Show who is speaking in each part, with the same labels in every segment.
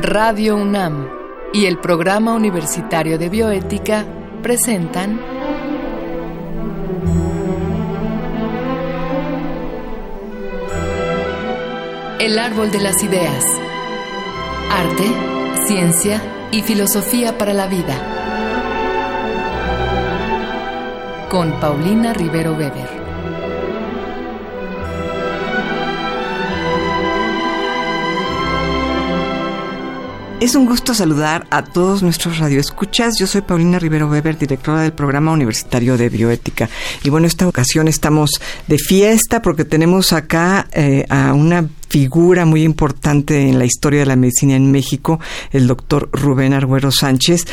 Speaker 1: Radio UNAM y el Programa Universitario de Bioética presentan El Árbol de las Ideas. Arte, ciencia y filosofía para la vida. Con Paulina Rivero Weber.
Speaker 2: Es un gusto saludar a todos nuestros radioescuchas. Yo soy Paulina Rivero Weber, directora del Programa Universitario de Bioética. Y bueno, esta ocasión estamos de fiesta porque tenemos acá eh, a una figura muy importante en la historia de la medicina en México, el doctor Rubén Arguero Sánchez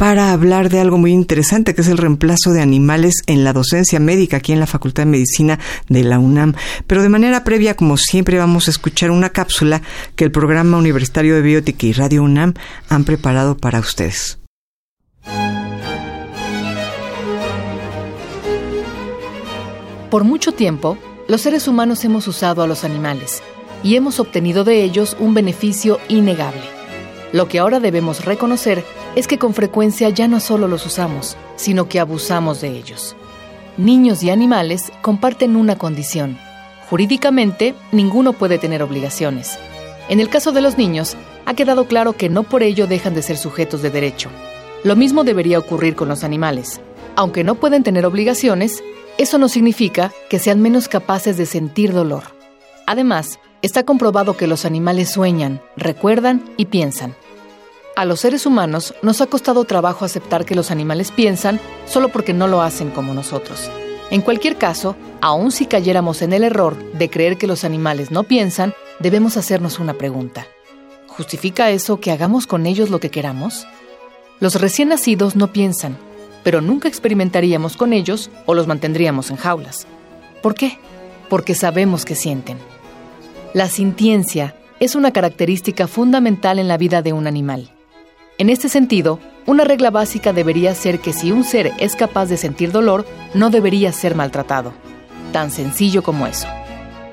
Speaker 2: para hablar de algo muy interesante, que es el reemplazo de animales en la docencia médica aquí en la Facultad de Medicina de la UNAM. Pero de manera previa, como siempre, vamos a escuchar una cápsula que el Programa Universitario de Biótica y Radio UNAM han preparado para ustedes.
Speaker 1: Por mucho tiempo, los seres humanos hemos usado a los animales y hemos obtenido de ellos un beneficio innegable. Lo que ahora debemos reconocer que con frecuencia ya no solo los usamos, sino que abusamos de ellos. Niños y animales comparten una condición. Jurídicamente, ninguno puede tener obligaciones. En el caso de los niños, ha quedado claro que no por ello dejan de ser sujetos de derecho. Lo mismo debería ocurrir con los animales. Aunque no pueden tener obligaciones, eso no significa que sean menos capaces de sentir dolor. Además, está comprobado que los animales sueñan, recuerdan y piensan. A los seres humanos nos ha costado trabajo aceptar que los animales piensan solo porque no lo hacen como nosotros. En cualquier caso, aun si cayéramos en el error de creer que los animales no piensan, debemos hacernos una pregunta. ¿Justifica eso que hagamos con ellos lo que queramos? Los recién nacidos no piensan, pero nunca experimentaríamos con ellos o los mantendríamos en jaulas. ¿Por qué? Porque sabemos que sienten. La sintiencia es una característica fundamental en la vida de un animal. En este sentido, una regla básica debería ser que si un ser es capaz de sentir dolor, no debería ser maltratado. Tan sencillo como eso.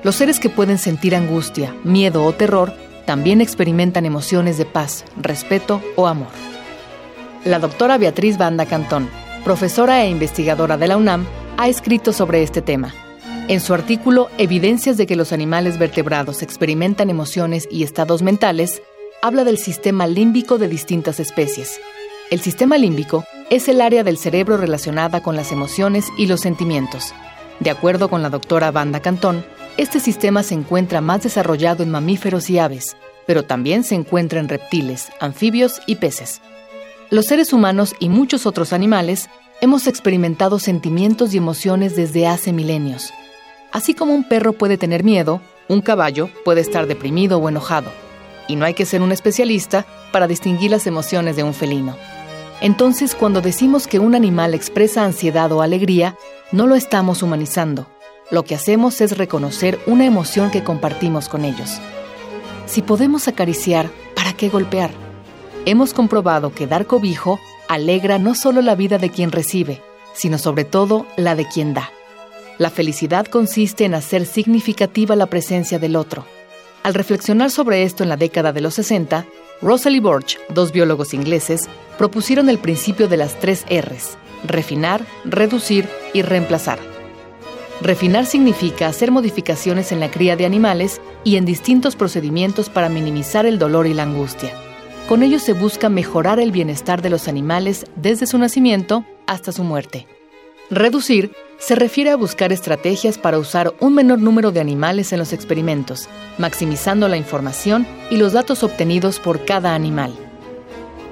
Speaker 1: Los seres que pueden sentir angustia, miedo o terror también experimentan emociones de paz, respeto o amor. La doctora Beatriz Banda Cantón, profesora e investigadora de la UNAM, ha escrito sobre este tema. En su artículo Evidencias de que los animales vertebrados experimentan emociones y estados mentales, habla del sistema límbico de distintas especies. El sistema límbico es el área del cerebro relacionada con las emociones y los sentimientos. De acuerdo con la doctora Banda Cantón, este sistema se encuentra más desarrollado en mamíferos y aves, pero también se encuentra en reptiles, anfibios y peces. Los seres humanos y muchos otros animales hemos experimentado sentimientos y emociones desde hace milenios. Así como un perro puede tener miedo, un caballo puede estar deprimido o enojado y no hay que ser un especialista para distinguir las emociones de un felino. Entonces, cuando decimos que un animal expresa ansiedad o alegría, no lo estamos humanizando. Lo que hacemos es reconocer una emoción que compartimos con ellos. Si podemos acariciar, ¿para qué golpear? Hemos comprobado que dar cobijo alegra no solo la vida de quien recibe, sino sobre todo la de quien da. La felicidad consiste en hacer significativa la presencia del otro al reflexionar sobre esto en la década de los 60, Russell y Borch, dos biólogos ingleses, propusieron el principio de las tres Rs, refinar, reducir y reemplazar. Refinar significa hacer modificaciones en la cría de animales y en distintos procedimientos para minimizar el dolor y la angustia. Con ello se busca mejorar el bienestar de los animales desde su nacimiento hasta su muerte. Reducir se refiere a buscar estrategias para usar un menor número de animales en los experimentos, maximizando la información y los datos obtenidos por cada animal.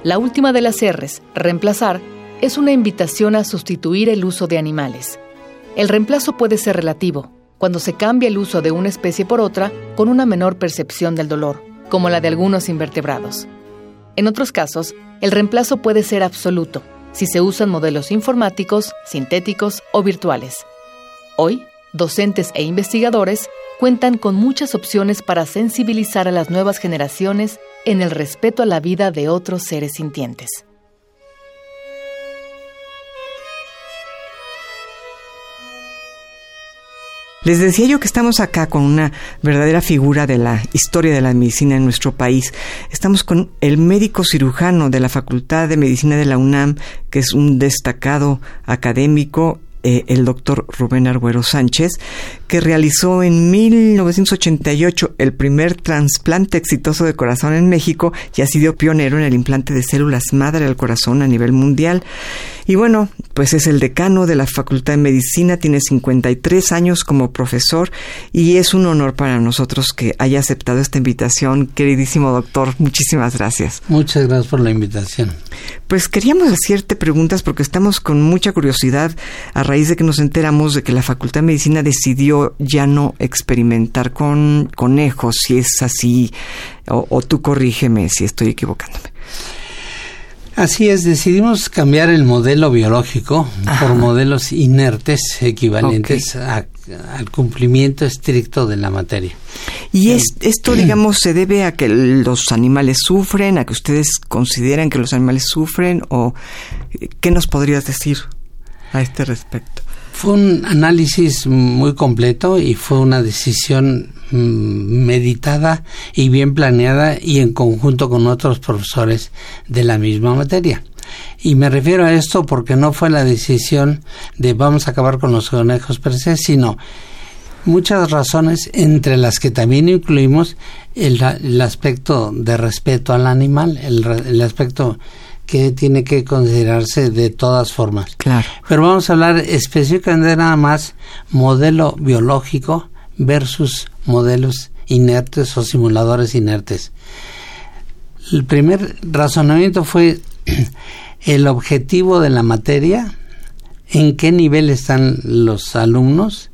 Speaker 1: La última de las R's, reemplazar, es una invitación a sustituir el uso de animales. El reemplazo puede ser relativo, cuando se cambia el uso de una especie por otra con una menor percepción del dolor, como la de algunos invertebrados. En otros casos, el reemplazo puede ser absoluto, si se usan modelos informáticos, sintéticos o virtuales. Hoy, docentes e investigadores cuentan con muchas opciones para sensibilizar a las nuevas generaciones en el respeto a la vida de otros seres sintientes.
Speaker 2: Les decía yo que estamos acá con una verdadera figura de la historia de la medicina en nuestro país. Estamos con el médico cirujano de la Facultad de Medicina de la UNAM, que es un destacado académico eh, el doctor Rubén Arguero Sánchez, que realizó en 1988 el primer trasplante exitoso de corazón en México y ha sido pionero en el implante de células madre al corazón a nivel mundial. Y bueno, pues es el decano de la Facultad de Medicina, tiene 53 años como profesor y es un honor para nosotros que haya aceptado esta invitación. Queridísimo doctor, muchísimas gracias.
Speaker 3: Muchas gracias por la invitación.
Speaker 2: Pues queríamos hacerte preguntas porque estamos con mucha curiosidad a raíz de que nos enteramos de que la Facultad de Medicina decidió ya no experimentar con conejos, si es así, o, o tú corrígeme si estoy equivocándome.
Speaker 3: Así es, decidimos cambiar el modelo biológico por modelos inertes equivalentes al cumplimiento estricto de la materia.
Speaker 2: ¿Y es, esto, digamos, se debe a que los animales sufren, a que ustedes consideran que los animales sufren o qué nos podrías decir a este respecto?
Speaker 3: Fue un análisis muy completo y fue una decisión meditada y bien planeada y en conjunto con otros profesores de la misma materia. Y me refiero a esto porque no fue la decisión de vamos a acabar con los conejos per se, sino muchas razones entre las que también incluimos el, aspecto de respeto al animal, el, el aspecto que tiene que considerarse de todas formas.
Speaker 2: Claro.
Speaker 3: Pero vamos a hablar específicamente nada más modelo biológico versus modelos inertes o simuladores inertes. El primer razonamiento fue el objetivo de la materia, en qué nivel están los alumnos,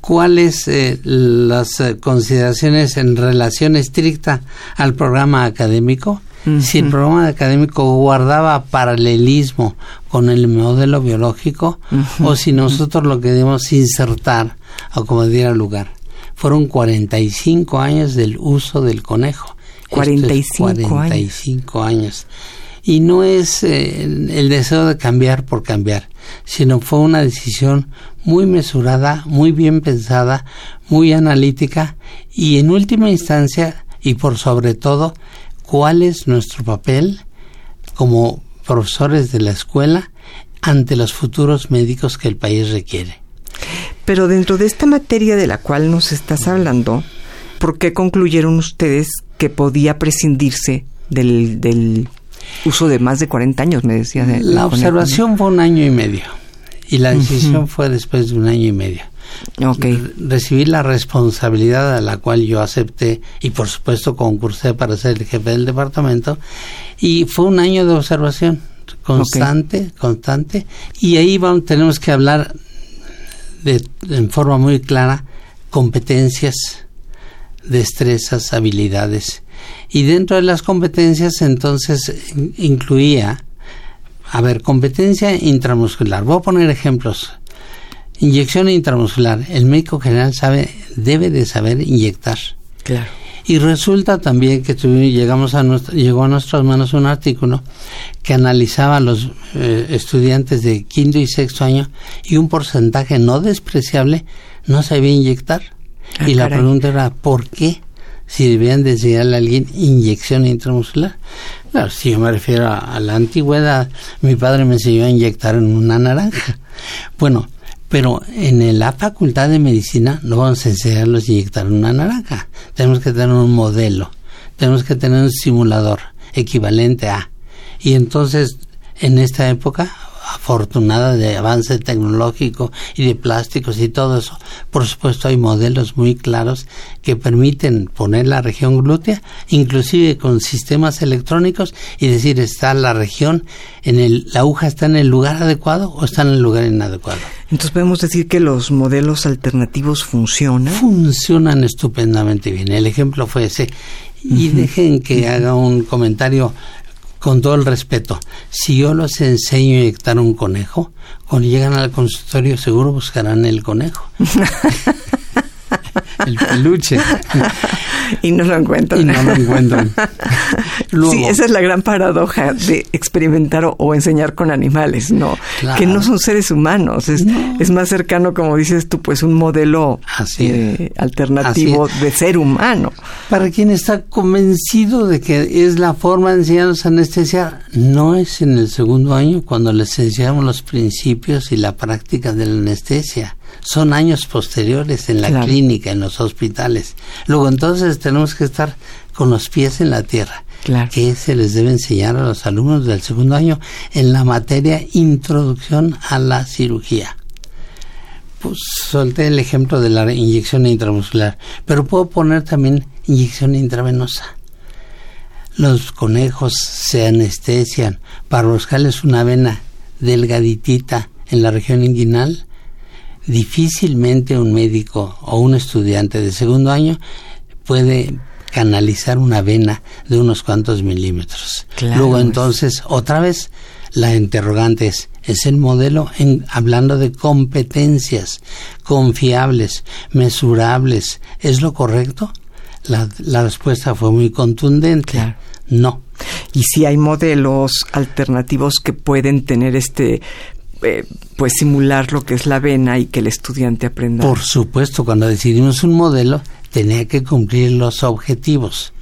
Speaker 3: cuáles eh, las eh, consideraciones en relación estricta al programa académico, si el programa académico guardaba paralelismo con el modelo biológico o si nosotros lo queríamos insertar o como diera lugar. Fueron 45 años del uso del conejo.
Speaker 2: 45,
Speaker 3: 45 años. Y no es eh, el deseo de cambiar por cambiar, sino fue una decisión muy mesurada, muy bien pensada, muy analítica y en última instancia y por sobre todo cuál es nuestro papel como profesores de la escuela ante los futuros médicos que el país requiere.
Speaker 2: Pero dentro de esta materia de la cual nos estás hablando, ¿por qué concluyeron ustedes que podía prescindirse del, uso de más de 40 años, me decía?
Speaker 3: la observación fue un año y medio y la decisión fue después de un año y medio.
Speaker 2: Okay.
Speaker 3: Recibí la responsabilidad a la cual yo acepté y por supuesto concursé para ser el jefe del departamento y fue un año de observación constante, constante y ahí vamos, tenemos que hablar de, en forma muy clara competencias, destrezas, habilidades y dentro de las competencias entonces incluía a ver, competencia intramuscular. Voy a poner ejemplos. Inyección intramuscular. El médico general sabe, debe de saber inyectar.
Speaker 2: Claro.
Speaker 3: Y resulta también que llegamos a llegó a nuestras manos un artículo que analizaba a los eh, estudiantes de quinto y sexto año y un porcentaje no despreciable no sabía inyectar.
Speaker 2: Ah,
Speaker 3: y la pregunta era, ¿por qué? Si debían de enseñarle a alguien inyección intramuscular. Claro, si yo me refiero a la antigüedad, mi padre me enseñó a inyectar en una naranja. Bueno, pero en la facultad de medicina no vamos a enseñarlos a inyectar una naranja. Tenemos que tener un modelo, tenemos que tener un simulador equivalente a. Y entonces, en esta época, afortunada de avance tecnológico y de plásticos y todo eso. Por supuesto hay modelos muy claros que permiten poner la región glútea, inclusive con sistemas electrónicos y decir está la región en el la aguja está en el lugar adecuado o está en el lugar inadecuado.
Speaker 2: Entonces podemos decir que los modelos alternativos funcionan.
Speaker 3: Funcionan estupendamente bien. El ejemplo fue ese. Y dejen que haga un comentario con todo el respeto, si yo los enseño a inyectar un conejo, cuando llegan al consultorio seguro buscarán el conejo. el peluche.
Speaker 2: y no lo encuentran.
Speaker 3: Y no lo encuentran.
Speaker 2: sí, esa es la gran paradoja de experimentar o, enseñar con animales, ¿no? Que no son seres humanos. Es, es, más cercano, como dices tú, pues un modelo eh, alternativo de ser humano.
Speaker 3: Para quien está convencido de que es la forma de enseñarnos anestesia, no es en el segundo año cuando les enseñamos los principios y la práctica de la anestesia son años posteriores en la clínica, en los hospitales. Luego entonces tenemos que estar con los pies en la tierra. Claro. que se les debe enseñar a los alumnos del segundo año en la materia Introducción a la Cirugía. Pues solté el ejemplo de la inyección intramuscular, pero puedo poner también inyección intravenosa. Los conejos se anestesian para buscarles una vena delgaditita en la región inguinal difícilmente un médico o un estudiante de segundo año puede canalizar una vena de unos cuantos milímetros. Luego entonces, otra vez, la interrogante es, ¿es el modelo en, hablando de competencias confiables, mesurables? ¿Es lo correcto? La, la respuesta fue muy contundente. No.
Speaker 2: Y si hay modelos alternativos que pueden tener este eh, pues simular lo que es la vena y que el estudiante aprenda.
Speaker 3: Por supuesto, cuando decidimos un modelo tenía que cumplir los objetivos.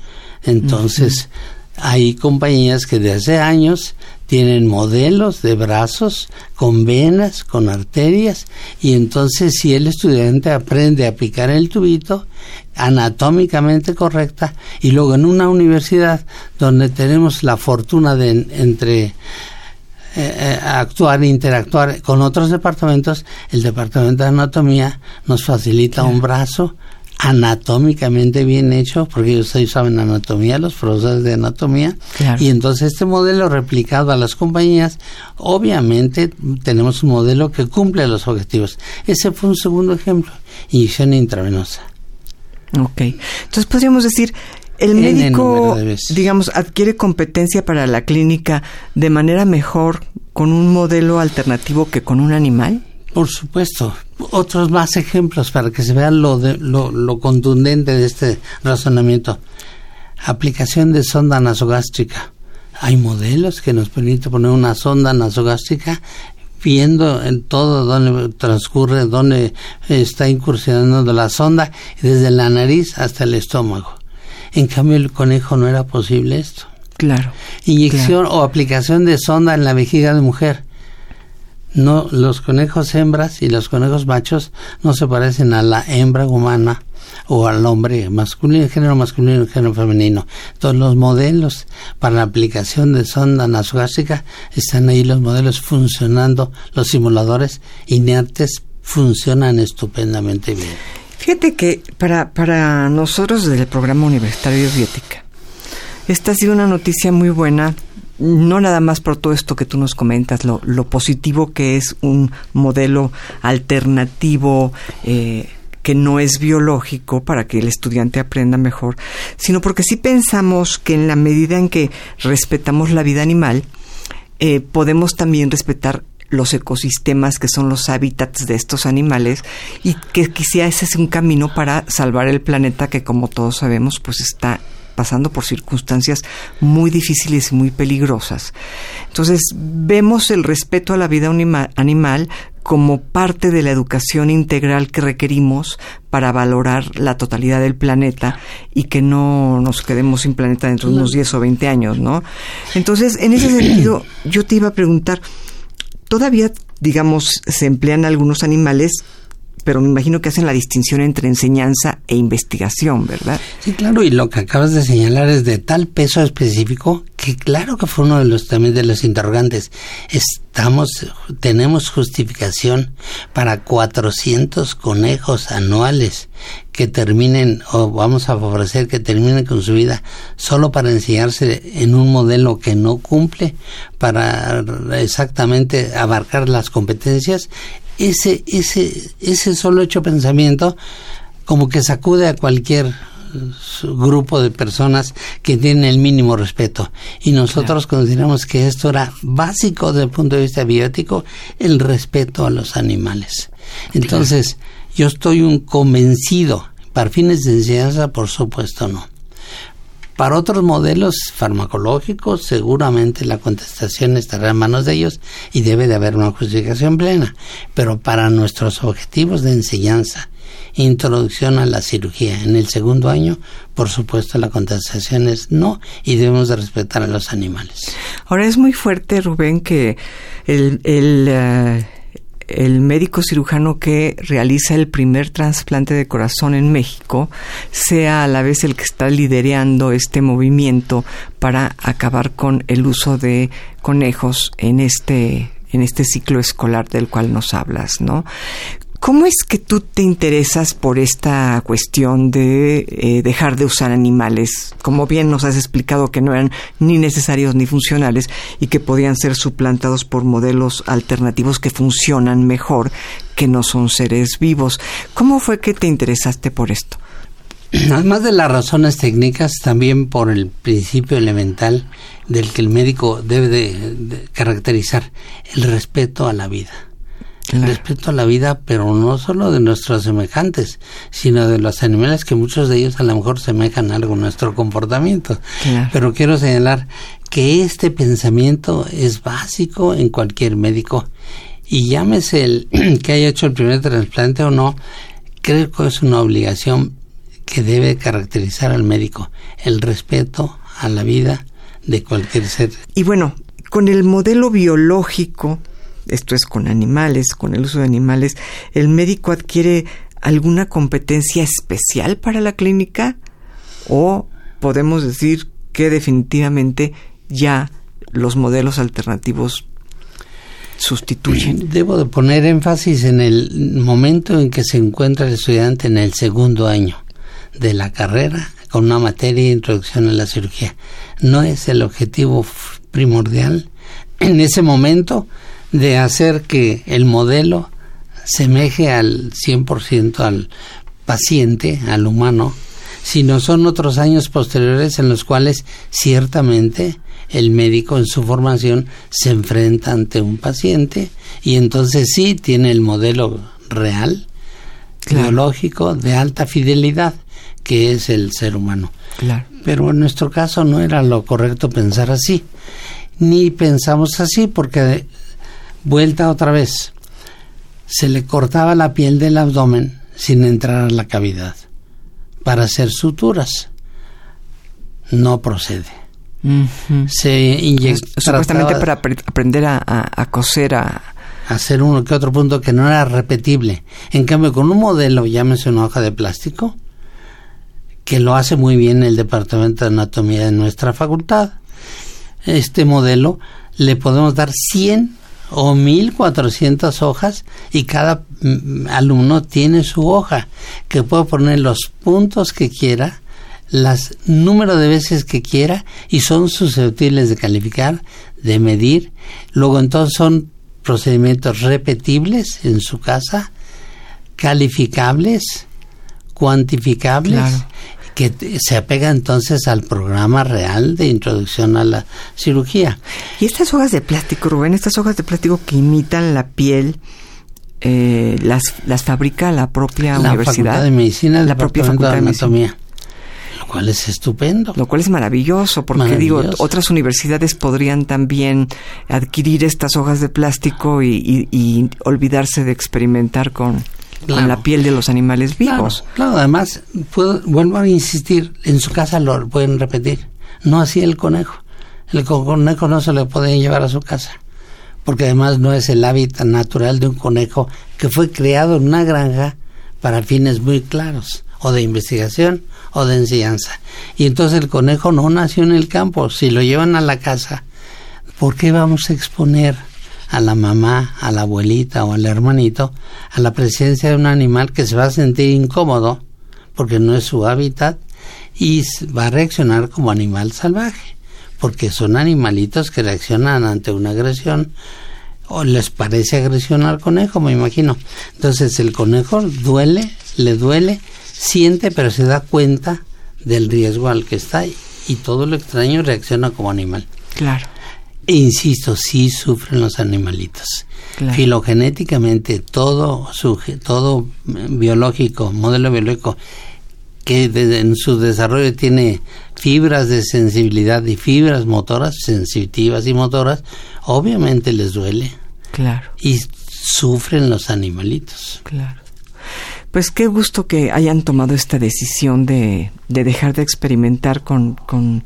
Speaker 3: Entonces, hay compañías que desde hace años tienen modelos de brazos con venas, con arterias, y entonces si el estudiante aprende a picar el tubito anatómicamente correcta, y luego en una universidad donde tenemos la fortuna de entre eh, eh, actuar, interactuar con otros departamentos, el departamento de anatomía nos facilita un brazo anatómicamente bien hecho, porque ellos saben anatomía, los profesores de anatomía, y entonces este modelo replicado a las compañías, obviamente tenemos un modelo que cumple los objetivos. Ese fue un segundo ejemplo, inyección intravenosa.
Speaker 2: Ok, entonces podríamos decir, el médico, digamos, adquiere competencia para la clínica de manera mejor con un modelo alternativo que con un animal.
Speaker 3: Por supuesto. Otros más ejemplos para que se vean lo, de, lo, lo contundente de este razonamiento. Aplicación de sonda nasogástrica. Hay modelos que nos permiten poner una sonda nasogástrica viendo en todo donde transcurre, donde está incursionando la sonda, desde la nariz hasta el estómago. En cambio, el conejo no era posible esto.
Speaker 2: Claro.
Speaker 3: Inyección o aplicación de sonda en la vejiga de mujer. No, los conejos hembras y los conejos machos no se parecen a la hembra humana o al hombre masculino, género masculino y género femenino. Todos los modelos para la aplicación de sonda nasogástrica están ahí los modelos funcionando, los simuladores inertes funcionan estupendamente bien.
Speaker 2: Fíjate que para, para nosotros desde el programa universitario de biótica, esta ha sido una noticia muy buena, no nada más por todo esto que tú nos comentas, lo, lo positivo que es un modelo alternativo, eh, que no es biológico para que el estudiante aprenda mejor, sino porque sí pensamos que en la medida en que respetamos la vida animal, eh, podemos también respetar los ecosistemas que son los hábitats de estos animales y que quizá ese es un camino para salvar el planeta que como todos sabemos pues está pasando por circunstancias muy difíciles y muy peligrosas. Entonces, vemos el respeto a la vida animal como parte de la educación integral que requerimos para valorar la totalidad del planeta y que no nos quedemos sin planeta dentro de unos 10 o 20 años, ¿no? Entonces, en ese sentido, yo te iba a preguntar, Todavía, digamos, se emplean algunos animales pero me imagino que hacen la distinción entre enseñanza e investigación, ¿verdad?
Speaker 3: Sí, claro, y lo que acabas de señalar es de tal peso específico que claro que fue uno de los también de los interrogantes. Estamos tenemos justificación para 400 conejos anuales que terminen o vamos a favorecer que terminen con su vida solo para enseñarse en un modelo que no cumple para exactamente abarcar las competencias ese, ese, ese solo hecho pensamiento como que sacude a cualquier grupo de personas que tienen el mínimo respeto. Y nosotros consideramos que esto era básico desde el punto de vista biótico, el respeto a los animales. Entonces, yo estoy un convencido, Para fines de enseñanza, por supuesto, no. Para otros modelos farmacológicos, seguramente la contestación estará en manos de ellos y debe de haber una justificación plena. Pero para nuestros objetivos de enseñanza, introducción a la cirugía en el segundo año, por supuesto la contestación es no y debemos de respetar a los animales.
Speaker 2: Ahora es muy fuerte, Rubén, que el, el eh, el médico cirujano que realiza el primer trasplante de corazón en México sea a la vez el que está liderando este movimiento para acabar con el uso de conejos en este en este ciclo escolar del cual nos hablas, ¿no? ¿Cómo es que tú te interesas por esta cuestión de eh, dejar de usar animales? Como bien nos has explicado que no eran ni necesarios ni funcionales y que podían ser suplantados por modelos alternativos que funcionan mejor, que no son seres vivos. ¿Cómo fue que te interesaste por esto?
Speaker 3: Además de las razones técnicas, también por el principio elemental del que el médico debe de caracterizar el respeto a la vida respeto a la vida, pero no solo de nuestros semejantes, sino de los animales que muchos de ellos a lo mejor semejan algo nuestro comportamiento. Pero quiero señalar que este pensamiento es básico en cualquier médico y llámese el que haya hecho el primer trasplante o no, creo que es una obligación que debe caracterizar al médico, el respeto a la vida de cualquier ser.
Speaker 2: Y bueno, con el modelo biológico esto es con animales, con el uso de animales, ¿el médico adquiere alguna competencia especial para la clínica? ¿O podemos decir que definitivamente ya los modelos alternativos sustituyen?
Speaker 3: Debo de poner énfasis en el momento en que se encuentra el estudiante en el segundo año de la carrera con una materia de introducción a la cirugía. No es el objetivo primordial. En ese momento de hacer que el modelo semeje al 100% al paciente, al humano, sino son otros años posteriores en los cuales ciertamente el médico en su formación se enfrenta ante un paciente y entonces sí tiene el modelo real, biológico, de alta fidelidad, que es el ser humano. Pero en nuestro caso no era lo correcto pensar así, ni pensamos así porque Vuelta otra vez. Se le cortaba la piel del abdomen sin entrar a la cavidad para hacer suturas. No procede. Se inyecta.
Speaker 2: Supuestamente para aprender a, coser, a,
Speaker 3: hacer uno que otro punto que no era repetible. En cambio, con un modelo, llámese una hoja de plástico, que lo hace muy bien el Departamento de Anatomía de nuestra facultad, este modelo le podemos dar 100 o 1400 hojas y cada mm, alumno tiene su hoja que puede poner los puntos que quiera, las número de veces que quiera y son susceptibles de calificar, de medir. Luego entonces son procedimientos repetibles en su casa, calificables, cuantificables que se apega entonces al programa real de introducción a la cirugía.
Speaker 2: Y estas hojas de plástico, Rubén, estas hojas de plástico que imitan la piel, eh, las, las fabrica la propia
Speaker 3: la
Speaker 2: universidad.
Speaker 3: Facultad de Medicina, la propia Facultad de Anatomía. Lo cual es estupendo.
Speaker 2: Lo cual es maravilloso, porque digo, otras universidades podrían también adquirir estas hojas de plástico y olvidarse de experimentar con, con la piel de los animales vivos.
Speaker 3: Claro, además, puedo, vuelvo a insistir, en su casa lo pueden repetir. No así el conejo. El conejo no se lo pueden llevar a su casa, porque además no es el hábitat natural de un conejo que fue creado en una granja para fines muy claros, o de investigación o de enseñanza. Y entonces el conejo no nació en el campo. Si lo llevan a la casa, ¿por qué vamos a exponer a la mamá, a la abuelita o al hermanito a la presencia de un animal que se va a sentir incómodo porque no es su hábitat y va a reaccionar como animal salvaje porque son animalitos que reaccionan ante una agresión o les parece agresión al conejo, me imagino. Entonces el conejo duele, le duele, siente, pero se da cuenta del riesgo al que está y todo lo extraño reacciona como animal.
Speaker 2: Claro.
Speaker 3: E insisto, sí sufren los animalitos. Filogenéticamente, todo, todo biológico, modelo biológico que en su desarrollo tiene fibras de sensibilidad y fibras motoras, sensitivas y motoras, obviamente les duele.
Speaker 2: Claro.
Speaker 3: Y sufren los animalitos.
Speaker 2: Claro. Pues qué gusto que hayan tomado esta decisión de, de dejar de experimentar con, con,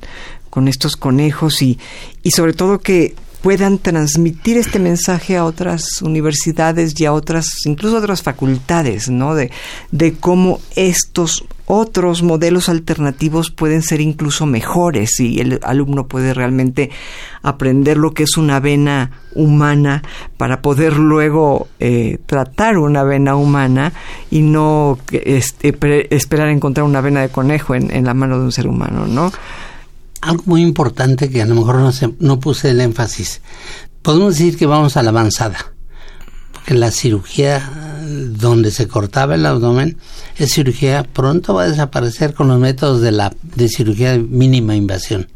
Speaker 2: con estos conejos y, y sobre todo que puedan transmitir este mensaje a otras universidades y a otras, incluso a otras facultades, ¿no? De, de cómo estos otros modelos alternativos pueden ser incluso mejores y el alumno puede realmente aprender lo que es una vena humana para poder luego eh, tratar una vena humana y no este, esperar encontrar una vena de conejo en, en la mano de un ser humano, ¿no?
Speaker 3: Algo muy importante que a lo mejor no, no puse el énfasis. Podemos decir que vamos a la avanzada, porque la cirugía donde se cortaba el abdomen, esa cirugía pronto va a desaparecer con los métodos de la de cirugía de mínima invasión.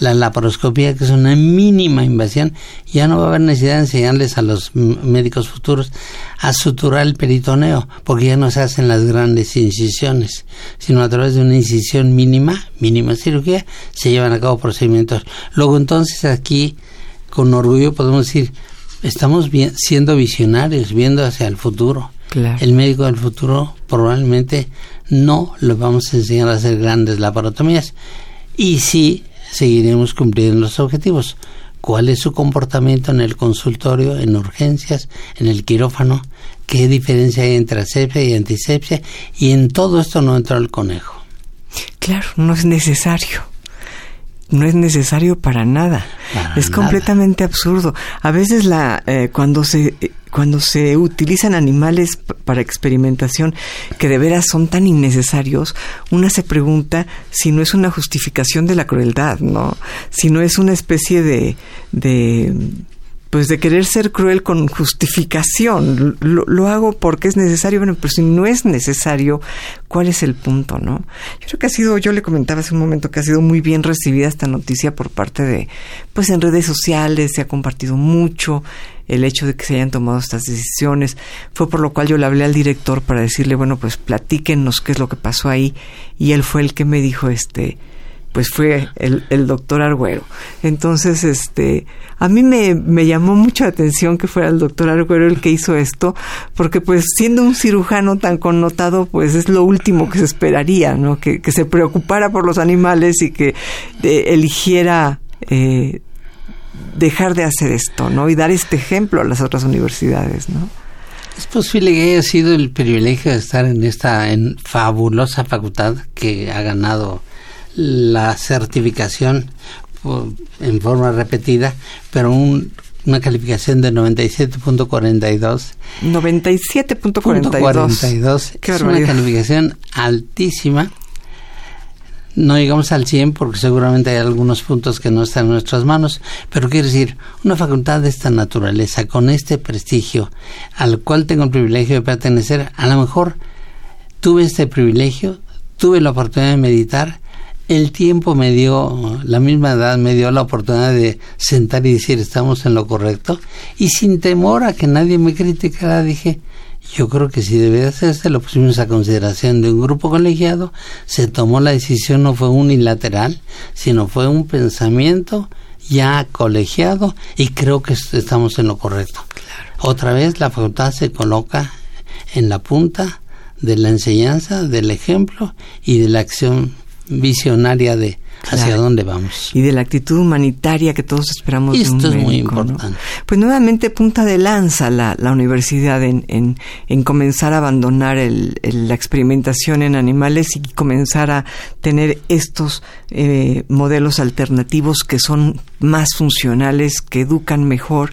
Speaker 3: La laparoscopía, que es una mínima invasión, ya no va a haber necesidad de enseñarles a los médicos futuros a suturar el peritoneo, porque ya no se hacen las grandes incisiones, sino a través de una incisión mínima, mínima cirugía, se llevan a cabo procedimientos. Luego entonces aquí, con orgullo podemos decir, estamos siendo visionarios, viendo hacia el futuro. El médico del futuro probablemente no le vamos a enseñar a hacer grandes laparotomías y sí seguiremos cumpliendo los objetivos. ¿Cuál es su comportamiento en el consultorio, en urgencias, en el quirófano? ¿Qué diferencia hay entre asepsia y antisepsia? Y en todo esto no entró el conejo.
Speaker 2: Claro, no es necesario no es necesario para nada. es completamente absurdo. A veces la eh, cuando se cuando se utilizan animales para experimentación que de veras son tan innecesarios, una se pregunta si no es una justificación de la crueldad, ¿no? Si no es una especie de, de pues de querer ser cruel con justificación. Lo, hago porque es necesario, bueno, pero si no es necesario, ¿cuál es el punto, no? Yo creo que ha sido, yo le comentaba hace un momento que ha sido muy bien recibida esta noticia por parte de, pues en redes sociales, se ha compartido mucho el hecho de que se hayan tomado estas decisiones. Fue por lo cual yo le hablé al director para decirle, bueno, pues platíquenos qué es lo que pasó ahí. Y él fue el que me dijo, este, pues fue el, el doctor Argüero. Entonces, este, a mí me, me llamó mucha atención que fuera el doctor Argüero el que hizo esto, porque pues siendo un cirujano tan connotado, pues es lo último que se esperaría, ¿no? Que, que se preocupara por los animales y que eligiera eh, dejar de hacer esto, ¿no? Y dar este ejemplo a las otras universidades, ¿no?
Speaker 3: Es posible que haya sido el privilegio de estar en esta en fabulosa facultad que ha ganado la certificación en forma repetida, pero una calificación de 97.42.
Speaker 2: 97.42.
Speaker 3: Es una calificación altísima. No llegamos al 100 porque seguramente hay algunos puntos que no están en nuestras manos, pero quiero decir, una facultad de esta naturaleza, con este prestigio, al cual tengo el privilegio de pertenecer, a lo mejor tuve este privilegio, tuve la oportunidad de meditar, el tiempo me dio, la misma edad me dio la oportunidad de sentar y decir estamos en lo correcto y sin temor a que nadie me criticara dije yo creo que si debe hacerse lo pusimos a consideración de un grupo colegiado, se tomó la decisión no fue unilateral, sino fue un pensamiento ya colegiado y creo que estamos en lo correcto. Otra vez la facultad se coloca en la punta de la enseñanza, del ejemplo y de la acción visionaria de hacia dónde vamos.
Speaker 2: Y de la actitud humanitaria que todos esperamos
Speaker 3: Esto
Speaker 2: de un
Speaker 3: es muy importante.
Speaker 2: Pues nuevamente punta de lanza la, la universidad en, en, en, comenzar a abandonar el, la experimentación en animales y comenzar a tener estos eh, modelos alternativos que son más funcionales, que educan mejor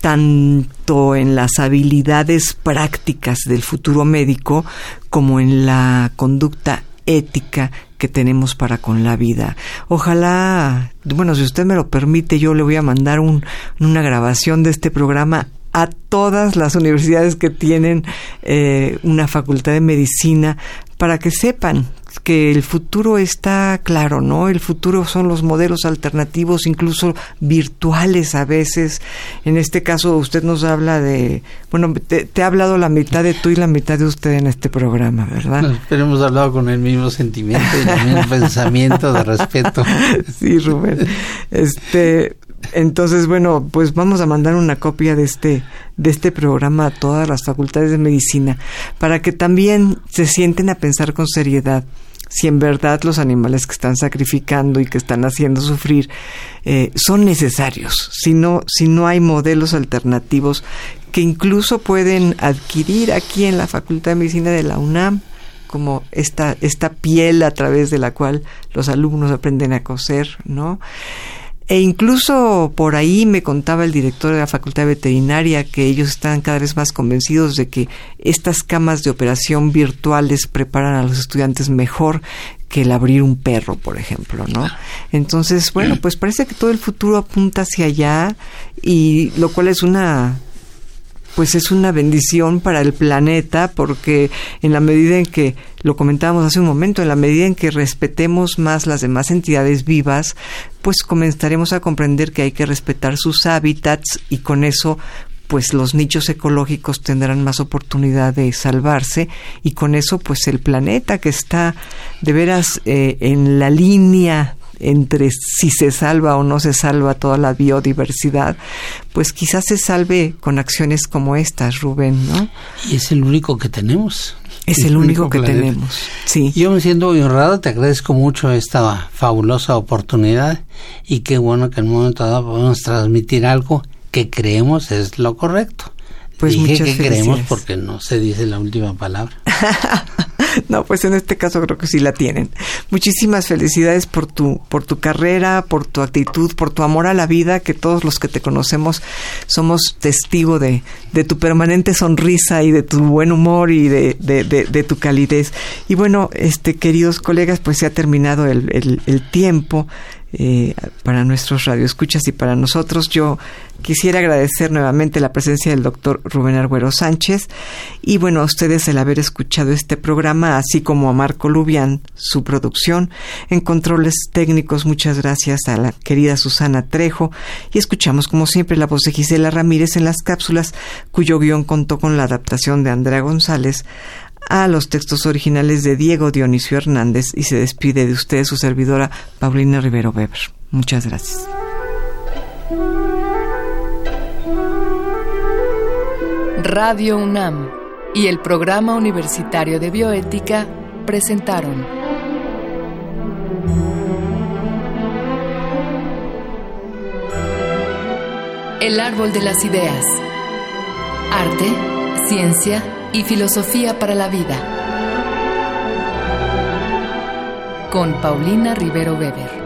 Speaker 2: tanto en las habilidades prácticas del futuro médico como en la conducta ética que tenemos para con la vida. Ojalá, bueno, si usted me lo permite, yo le voy a mandar un, una grabación de este programa a todas las universidades que tienen eh, una facultad de medicina para que sepan que el futuro está claro, ¿no? El futuro son los modelos alternativos, incluso virtuales a veces. En este caso, usted nos habla de, bueno, te, ha hablado la mitad de tú y la mitad de usted en este programa, ¿verdad?
Speaker 3: pero hemos hablado con el mismo sentimiento y el mismo pensamiento de respeto.
Speaker 2: Sí, Rubén. Este, entonces, bueno, pues vamos a mandar una copia de este, de este programa a todas las facultades de medicina para que también se sienten a pensar con seriedad si en verdad los animales que están sacrificando y que están haciendo sufrir eh, son necesarios, si no, si no hay modelos alternativos que incluso pueden adquirir aquí en la Facultad de Medicina de la UNAM como esta, esta piel a través de la cual los alumnos aprenden a coser, ¿no? E incluso por ahí me contaba el director de la Facultad Veterinaria que ellos están cada vez más convencidos de que estas camas de operación virtuales preparan a los estudiantes mejor que el abrir un perro, por ejemplo, ¿no? Entonces, bueno, pues parece que todo el futuro apunta hacia allá y lo cual es una pues es una bendición para el planeta porque en la medida en que, lo comentábamos hace un momento, en la medida en que respetemos más las demás entidades vivas, pues comenzaremos a comprender que hay que respetar sus hábitats y con eso pues los nichos ecológicos tendrán más oportunidad de salvarse y con eso pues el planeta que está de veras eh, en la línea entre si se salva o no se salva toda la biodiversidad, pues quizás se salve con acciones como estas, Rubén, ¿no?
Speaker 3: Y es el único que tenemos.
Speaker 2: Es el, único, que tenemos. Sí.
Speaker 3: Yo me siento muy honrado, te agradezco mucho esta fabulosa oportunidad y qué bueno que en un momento dado podemos transmitir algo que creemos es lo correcto. Pues Dije que creemos porque no se dice la última palabra.
Speaker 2: no, pues en este caso creo que sí la tienen. Muchísimas felicidades por tu, por tu carrera, por tu actitud, por tu amor a la vida, que todos los que te conocemos somos testigo de, de tu permanente sonrisa y de tu buen humor y de, de, de, tu calidez. Y bueno, este queridos colegas, pues se ha terminado el, el, el tiempo eh, para nuestros radioescuchas y para nosotros. Yo quisiera agradecer nuevamente la presencia del doctor Rubén Arguero Sánchez y bueno, a ustedes el haber escuchado este programa, así como a Marco Lubián, su producción. En controles técnicos, muchas gracias a la querida Susana Trejo y escuchamos como siempre la voz de Gisela Ramírez en las cápsulas, cuyo guion contó con la adaptación de Andrea González a los textos originales de Diego Dionisio Hernández y se despide de usted su servidora Paulina Rivero Weber. Muchas gracias.
Speaker 1: Radio UNAM y el Programa Universitario de Bioética presentaron El Árbol de las Ideas. Arte, ciencia y filosofía para la vida. Con Paulina Rivero Weber.